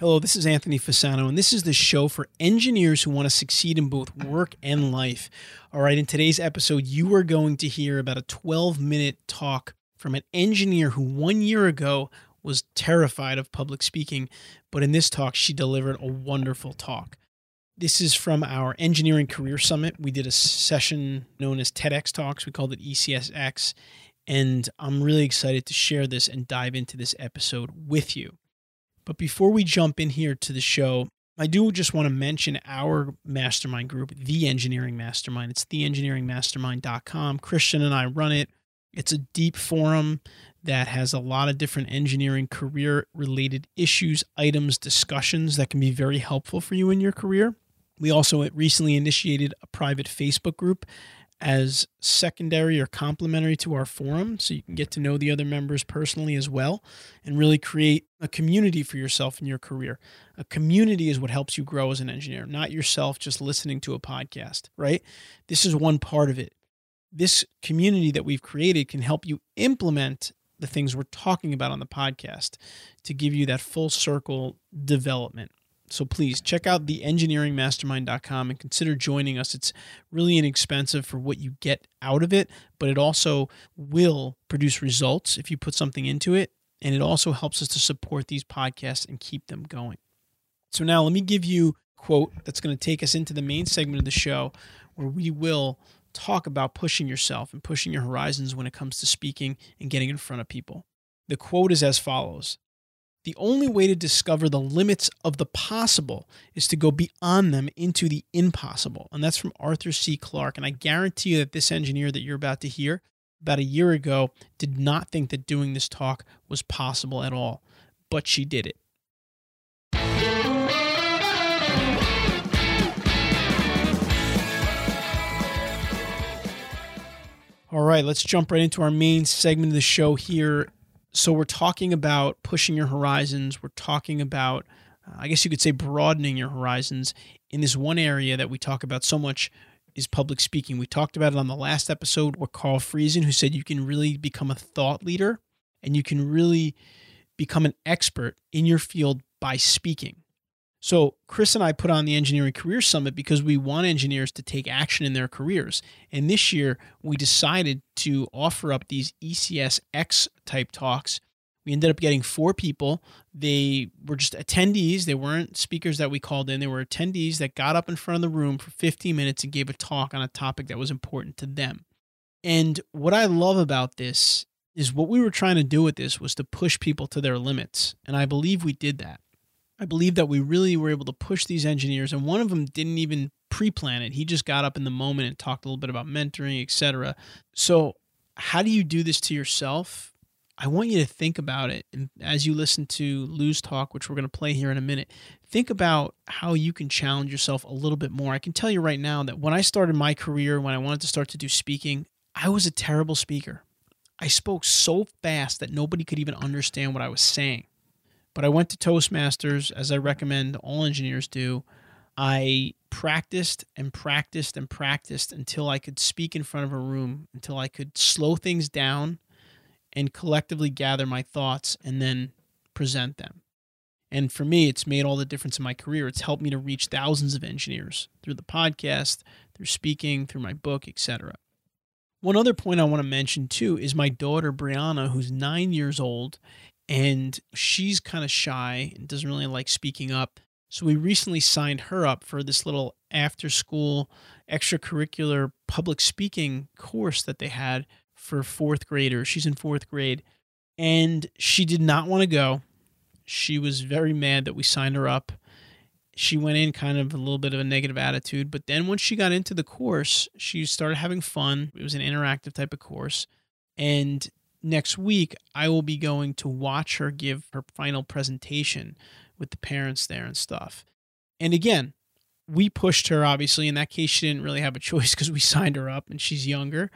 Hello, this is Anthony Fasano, and this is the show for engineers who want to succeed in both work and life. All right, in today's episode, you are going to hear about a 12 minute talk from an engineer who one year ago was terrified of public speaking, but in this talk, she delivered a wonderful talk. This is from our Engineering Career Summit. We did a session known as TEDx Talks. We called it ECSX. And I'm really excited to share this and dive into this episode with you. But before we jump in here to the show, I do just want to mention our mastermind group, The Engineering Mastermind. It's theengineeringmastermind.com. Christian and I run it. It's a deep forum that has a lot of different engineering career related issues, items, discussions that can be very helpful for you in your career. We also recently initiated a private Facebook group as secondary or complementary to our forum so you can get mm-hmm. to know the other members personally as well and really create a community for yourself in your career. A community is what helps you grow as an engineer, not yourself just listening to a podcast, right? This is one part of it. This community that we've created can help you implement the things we're talking about on the podcast to give you that full circle development. So please check out the engineeringmastermind.com and consider joining us. It's really inexpensive for what you get out of it, but it also will produce results if you put something into it. And it also helps us to support these podcasts and keep them going. So now let me give you a quote that's going to take us into the main segment of the show where we will talk about pushing yourself and pushing your horizons when it comes to speaking and getting in front of people. The quote is as follows the only way to discover the limits of the possible is to go beyond them into the impossible. And that's from Arthur C. Clarke. And I guarantee you that this engineer that you're about to hear about a year ago did not think that doing this talk was possible at all, but she did it. All right, let's jump right into our main segment of the show here so we're talking about pushing your horizons. We're talking about, uh, I guess you could say, broadening your horizons in this one area that we talk about so much is public speaking. We talked about it on the last episode with Carl Friesen, who said you can really become a thought leader and you can really become an expert in your field by speaking. So, Chris and I put on the Engineering Career Summit because we want engineers to take action in their careers. And this year, we decided to offer up these ECSX type talks. We ended up getting four people. They were just attendees. They weren't speakers that we called in. They were attendees that got up in front of the room for 15 minutes and gave a talk on a topic that was important to them. And what I love about this is what we were trying to do with this was to push people to their limits. And I believe we did that. I believe that we really were able to push these engineers, and one of them didn't even pre-plan it. He just got up in the moment and talked a little bit about mentoring, etc. So, how do you do this to yourself? I want you to think about it, and as you listen to Lu's talk, which we're going to play here in a minute, think about how you can challenge yourself a little bit more. I can tell you right now that when I started my career, when I wanted to start to do speaking, I was a terrible speaker. I spoke so fast that nobody could even understand what I was saying. But I went to Toastmasters, as I recommend all engineers do. I practiced and practiced and practiced until I could speak in front of a room, until I could slow things down and collectively gather my thoughts and then present them. And for me, it's made all the difference in my career. It's helped me to reach thousands of engineers through the podcast, through speaking, through my book, etc. One other point I want to mention too is my daughter Brianna, who's nine years old, and she's kind of shy and doesn't really like speaking up. So we recently signed her up for this little after school extracurricular public speaking course that they had for fourth graders. She's in fourth grade and she did not want to go. She was very mad that we signed her up. She went in kind of a little bit of a negative attitude, but then once she got into the course, she started having fun. It was an interactive type of course. And next week, I will be going to watch her give her final presentation with the parents there and stuff. And again, we pushed her, obviously. In that case, she didn't really have a choice because we signed her up and she's younger.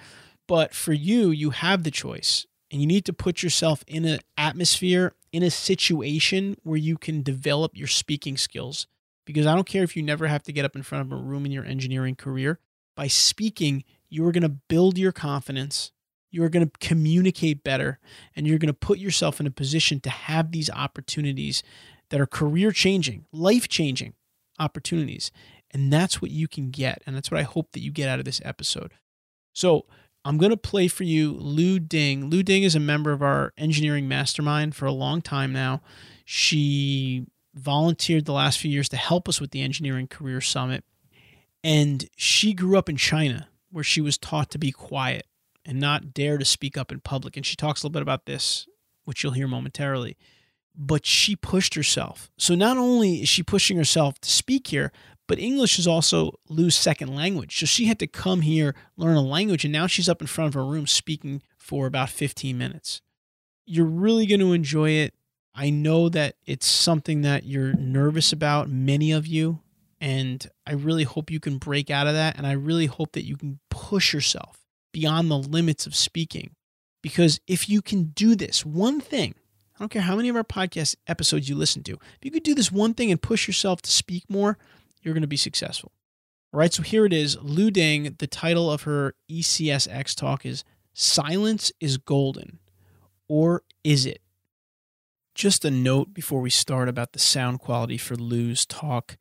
But for you, you have the choice and you need to put yourself in an atmosphere, in a situation where you can develop your speaking skills. Because I don't care if you never have to get up in front of a room in your engineering career. By speaking, you are going to build your confidence. You are going to communicate better and you're going to put yourself in a position to have these opportunities that are career changing, life changing opportunities. And that's what you can get. And that's what I hope that you get out of this episode. So, I'm going to play for you Lu Ding. Lu Ding is a member of our engineering mastermind for a long time now. She volunteered the last few years to help us with the Engineering Career Summit. And she grew up in China where she was taught to be quiet and not dare to speak up in public. And she talks a little bit about this, which you'll hear momentarily. But she pushed herself. So not only is she pushing herself to speak here, but English is also Lu's second language. So she had to come here, learn a language, and now she's up in front of her room speaking for about 15 minutes. You're really going to enjoy it. I know that it's something that you're nervous about, many of you, and I really hope you can break out of that. And I really hope that you can push yourself beyond the limits of speaking. Because if you can do this one thing, I don't care how many of our podcast episodes you listen to, if you could do this one thing and push yourself to speak more, you're going to be successful. All right, so here it is. Lu Ding, the title of her ECSX talk is Silence is Golden, or is it? Just a note before we start about the sound quality for Lu's talk.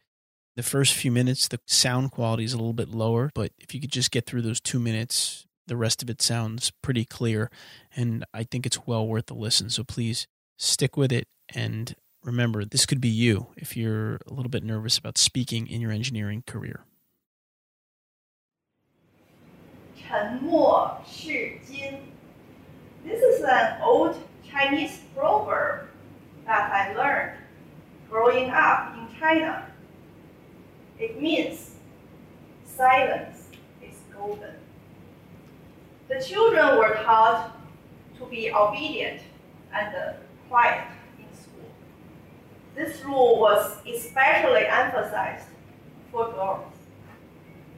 The first few minutes, the sound quality is a little bit lower, but if you could just get through those two minutes, the rest of it sounds pretty clear. And I think it's well worth the listen. So please stick with it and remember, this could be you if you're a little bit nervous about speaking in your engineering career. 沉默是金. This is an old Chinese proverb that I learned growing up in China. It means silence is golden. The children were taught to be obedient and quiet in school. this rule was especially emphasized for girls.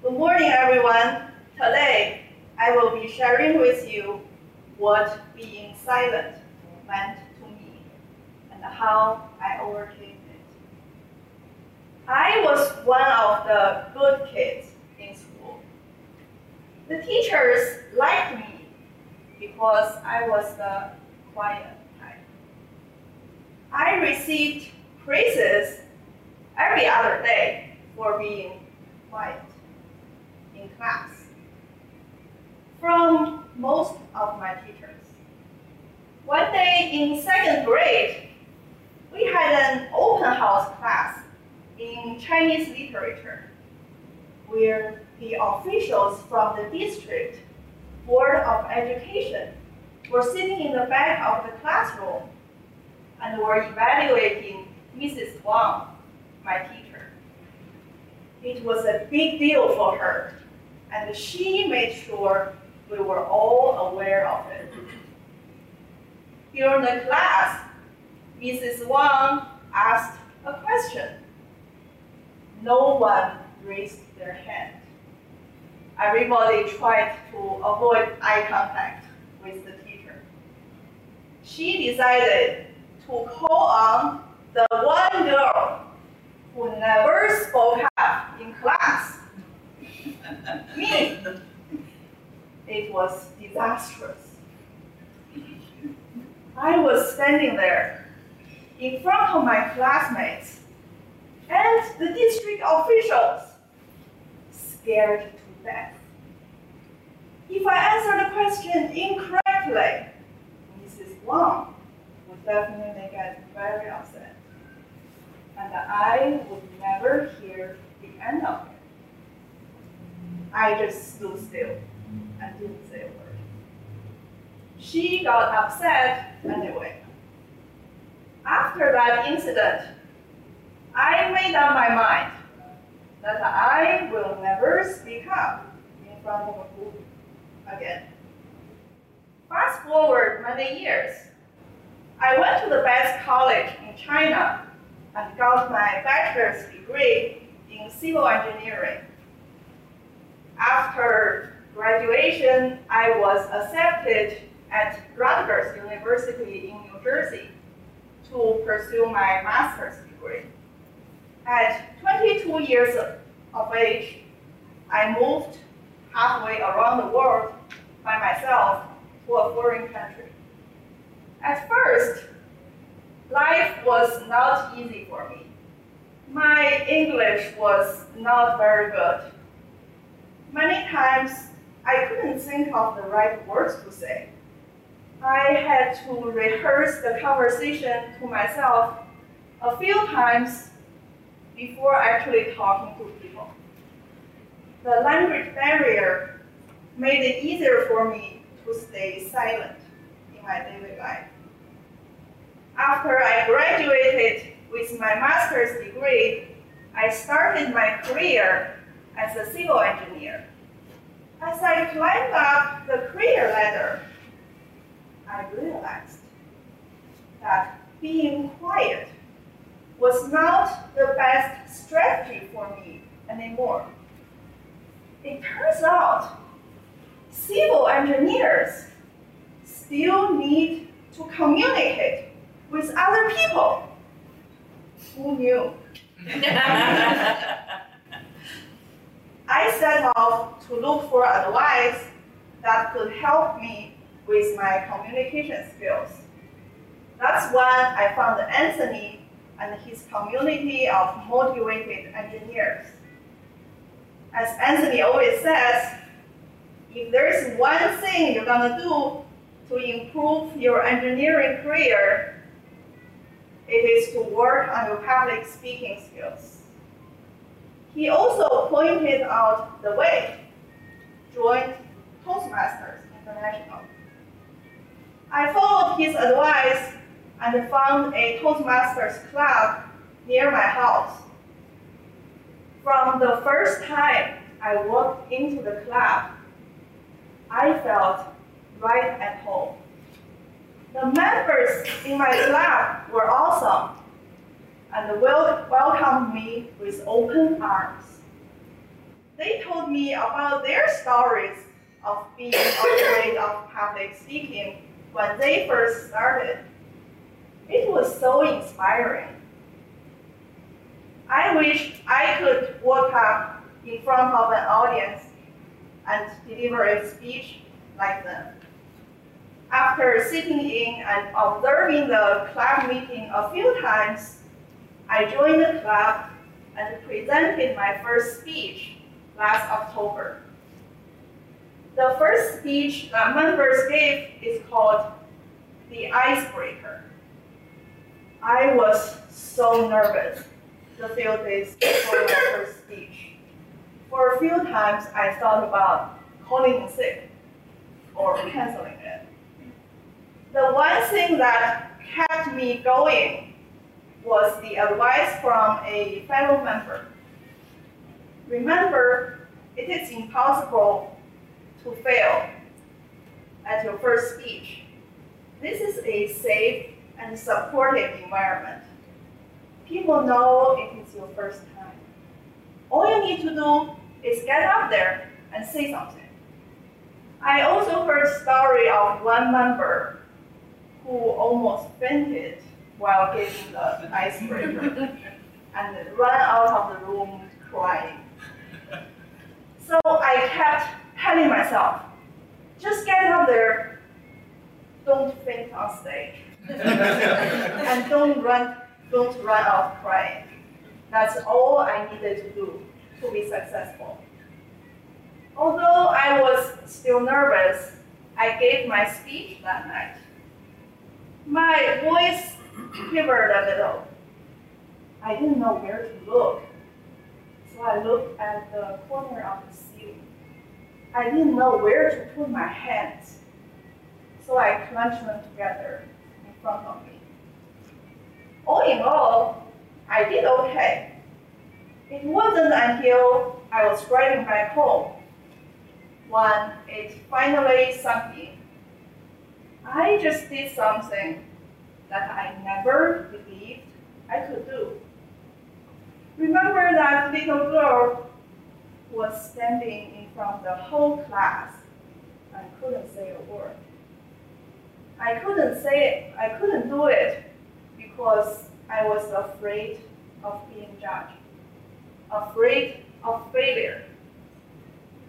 Good morning, everyone. Today, I will be sharing with you what being silent meant to me and how I overcame it. I was one of the good kids. The teachers liked me because I was the quiet type. I received praises every other day for being quiet in class from most of my teachers. One day in second grade, we had an open house class in Chinese literature where the officials from the district board of education were sitting in the back of the classroom and were evaluating Mrs. Wang, my teacher. It was a big deal for her, and she made sure we were all aware of it. During the class, Mrs. Wang asked a question. No one raised their hand. Everybody tried to avoid eye contact with the teacher. She decided to call on the one girl who never spoke up in class. Me. It was disastrous. I was standing there in front of my classmates and the district officials, scared If I answer the question incorrectly, Mrs. Wang would definitely get very upset and I would never hear the end of it. I just stood still and didn't say a word. She got upset anyway. After that incident, I made up my mind that I will never speak up in front of a group again. Fast forward many years, I went to the best college in China and got my bachelor's degree in civil engineering. After graduation, I was accepted at Rutgers University in New Jersey to pursue my master's degree. At 22 years of age, I moved halfway around the world by myself to a foreign country. At first, life was not easy for me. My English was not very good. Many times, I couldn't think of the right words to say. I had to rehearse the conversation to myself a few times before actually talking to people. The language barrier made it easier for me to stay silent in my daily life. After I graduated with my master's degree, I started my career as a civil engineer. As I climbed up the career ladder, I realized that being quiet was not the best strategy for me anymore. It turns out civil engineers still need to communicate with other people. Who knew? I set off to look for advice that could help me with my communication skills. That's when I found Anthony and his community of motivated engineers. As Anthony always says, if there's one thing you're gonna do to improve your engineering career, it is to work on your public speaking skills. He also pointed out the way, joined Toastmasters International. I followed his advice and found a Toastmasters club near my house. From the first time I walked into the club, I felt right at home. The members in my club were awesome and wel- welcomed me with open arms. They told me about their stories of being afraid of public speaking when they first started. It was so inspiring. I wish I could walk up in front of an audience and deliver a speech like them. After sitting in and observing the club meeting a few times, I joined the club and presented my first speech last October. The first speech that members gave is called The Icebreaker. I was so nervous the few days before my first speech. For a few times, I thought about calling in sick or canceling it. The one thing that kept me going was the advice from a fellow member. Remember, it is impossible to fail at your first speech. This is a safe and supportive environment. People know it is your first time. All you need to do is get up there and say something. I also heard a story of one member who almost fainted while giving the icebreaker and ran out of the room crying. So I kept telling myself, just get up there, don't faint on stage, and don't run, don't run out crying. That's all I needed to do to be successful. Although I was still nervous, I gave my speech that night. My voice quivered a little. I didn't know where to look, so I looked at the corner of the ceiling. I didn't know where to put my hands, so I clenched them together All in all, I did okay. It wasn't until I was driving back home when it finally sunk in. I just did something that I never believed I could do. Remember that little girl was standing in front of the whole class and couldn't say a word. I couldn't say it, I couldn't do it because I was afraid of being judged, afraid of failure.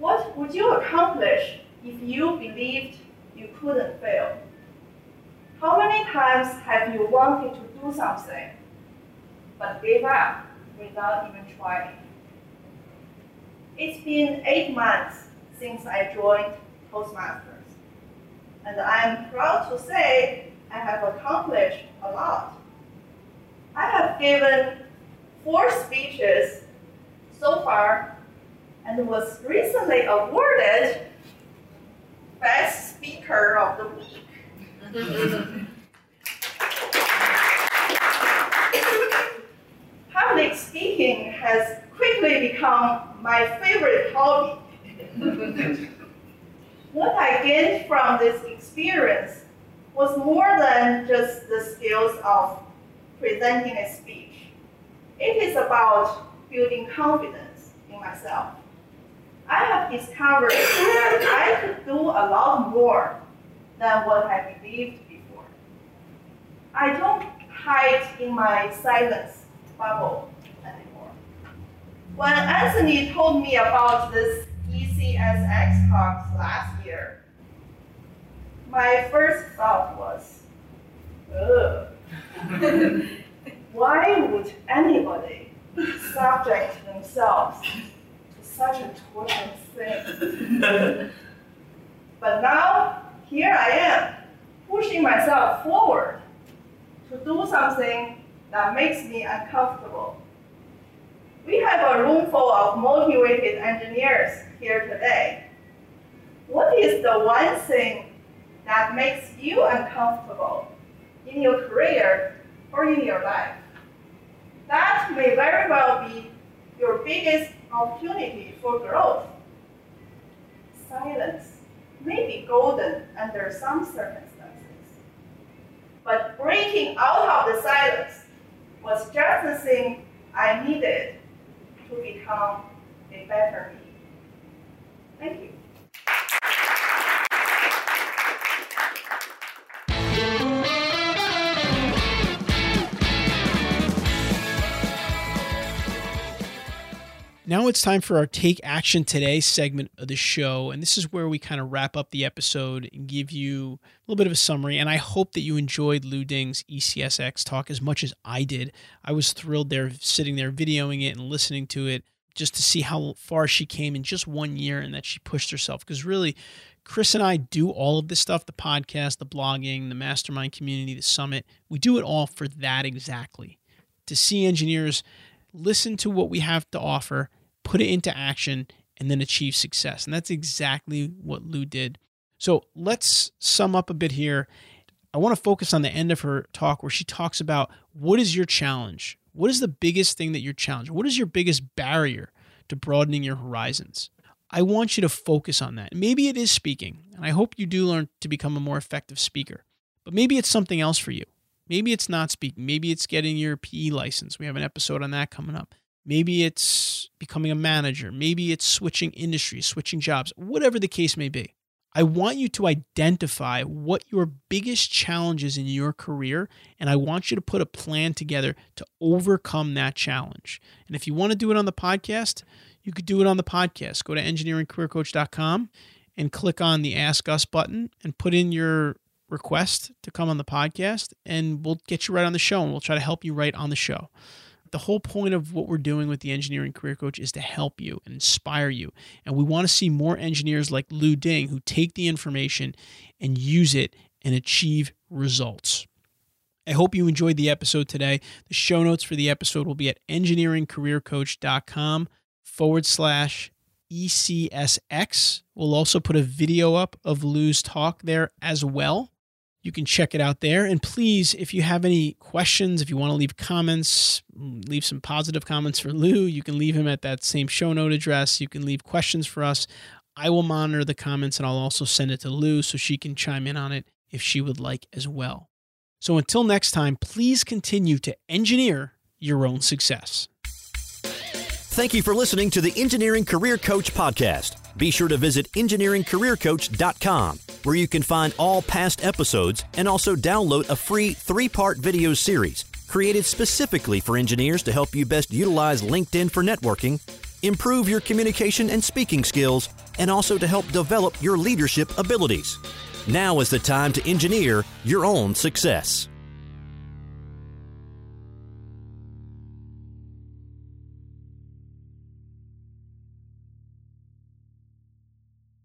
What would you accomplish if you believed you couldn't fail? How many times have you wanted to do something but gave up without even trying? It's been eight months since I joined Toastmasters, and I'm proud to say I have accomplished a lot. I have given four speeches so far and was recently awarded Best Speaker of the Week. Public speaking has quickly become my favorite hobby. what I gained from this experience was more than just the skills of presenting a speech. It is about building confidence in myself. I have discovered that I could do a lot more than what I believed before. I don't hide in my silence bubble anymore. When Anthony told me about this ECSX talks last year, my first thought was, ugh. Why would anybody subject themselves to such a torturous thing? but now, here I am, pushing myself forward to do something that makes me uncomfortable. We have a room full of motivated engineers here today. What is the one thing that makes you uncomfortable in your career or in your life? That may very well be your biggest opportunity for growth. Silence may be golden under some circumstances, but breaking out of the silence was just the thing I needed to become a better me. Thank you. Now it's time for our Take Action Today segment of the show. And this is where we kind of wrap up the episode and give you a little bit of a summary. And I hope that you enjoyed Lu Ding's ECSX talk as much as I did. I was thrilled there, sitting there videoing it and listening to it just to see how far she came in just one year and that she pushed herself. Because really, Chris and I do all of this stuff the podcast, the blogging, the mastermind community, the summit. We do it all for that exactly to see engineers listen to what we have to offer, put it into action, and then achieve success. And that's exactly what Lu did. So let's sum up a bit here. I want to focus on the end of her talk where she talks about what is your challenge? What is the biggest thing that you're challenged? What is your biggest barrier to broadening your horizons? I want you to focus on that. Maybe it is speaking, and I hope you do learn to become a more effective speaker. But maybe it's something else for you. Maybe it's not speaking. Maybe it's getting your PE license. We have an episode on that coming up. Maybe it's becoming a manager. Maybe it's switching industries, switching jobs, whatever the case may be. I want you to identify what your biggest challenges in your career, and I want you to put a plan together to overcome that challenge. And if you want to do it on the podcast, you could do it on the podcast. Go to engineeringcareercoach.com and click on the Ask Us button and put in your request to come on the podcast, and we'll get you right on the show and we'll try to help you right on the show. The whole point of what we're doing with the Engineering Career Coach is to help you and inspire you. And we want to see more engineers like Lu Ding who take the information and use it and achieve results. I hope you enjoyed the episode today. The show notes for the episode will be at engineeringcareercoach.com forward slash ECSX. We'll also put a video up of Lu's talk there as well. You can check it out there. And please, if you have any questions, if you want to leave comments, leave some positive comments for Lu. you can leave him at that same show note address. You can leave questions for us. I will monitor the comments and I'll also send it to Lu so she can chime in on it if she would like as well. So until next time, please continue to engineer your own success. Thank you for listening to the Engineering Career Coach podcast. Be sure to visit engineeringcareercoach.com, where you can find all past episodes and also download a free three part video series created specifically for engineers to help you best utilize LinkedIn for networking, improve your communication and speaking skills, and also to help develop your leadership abilities. Now is the time to engineer your own success.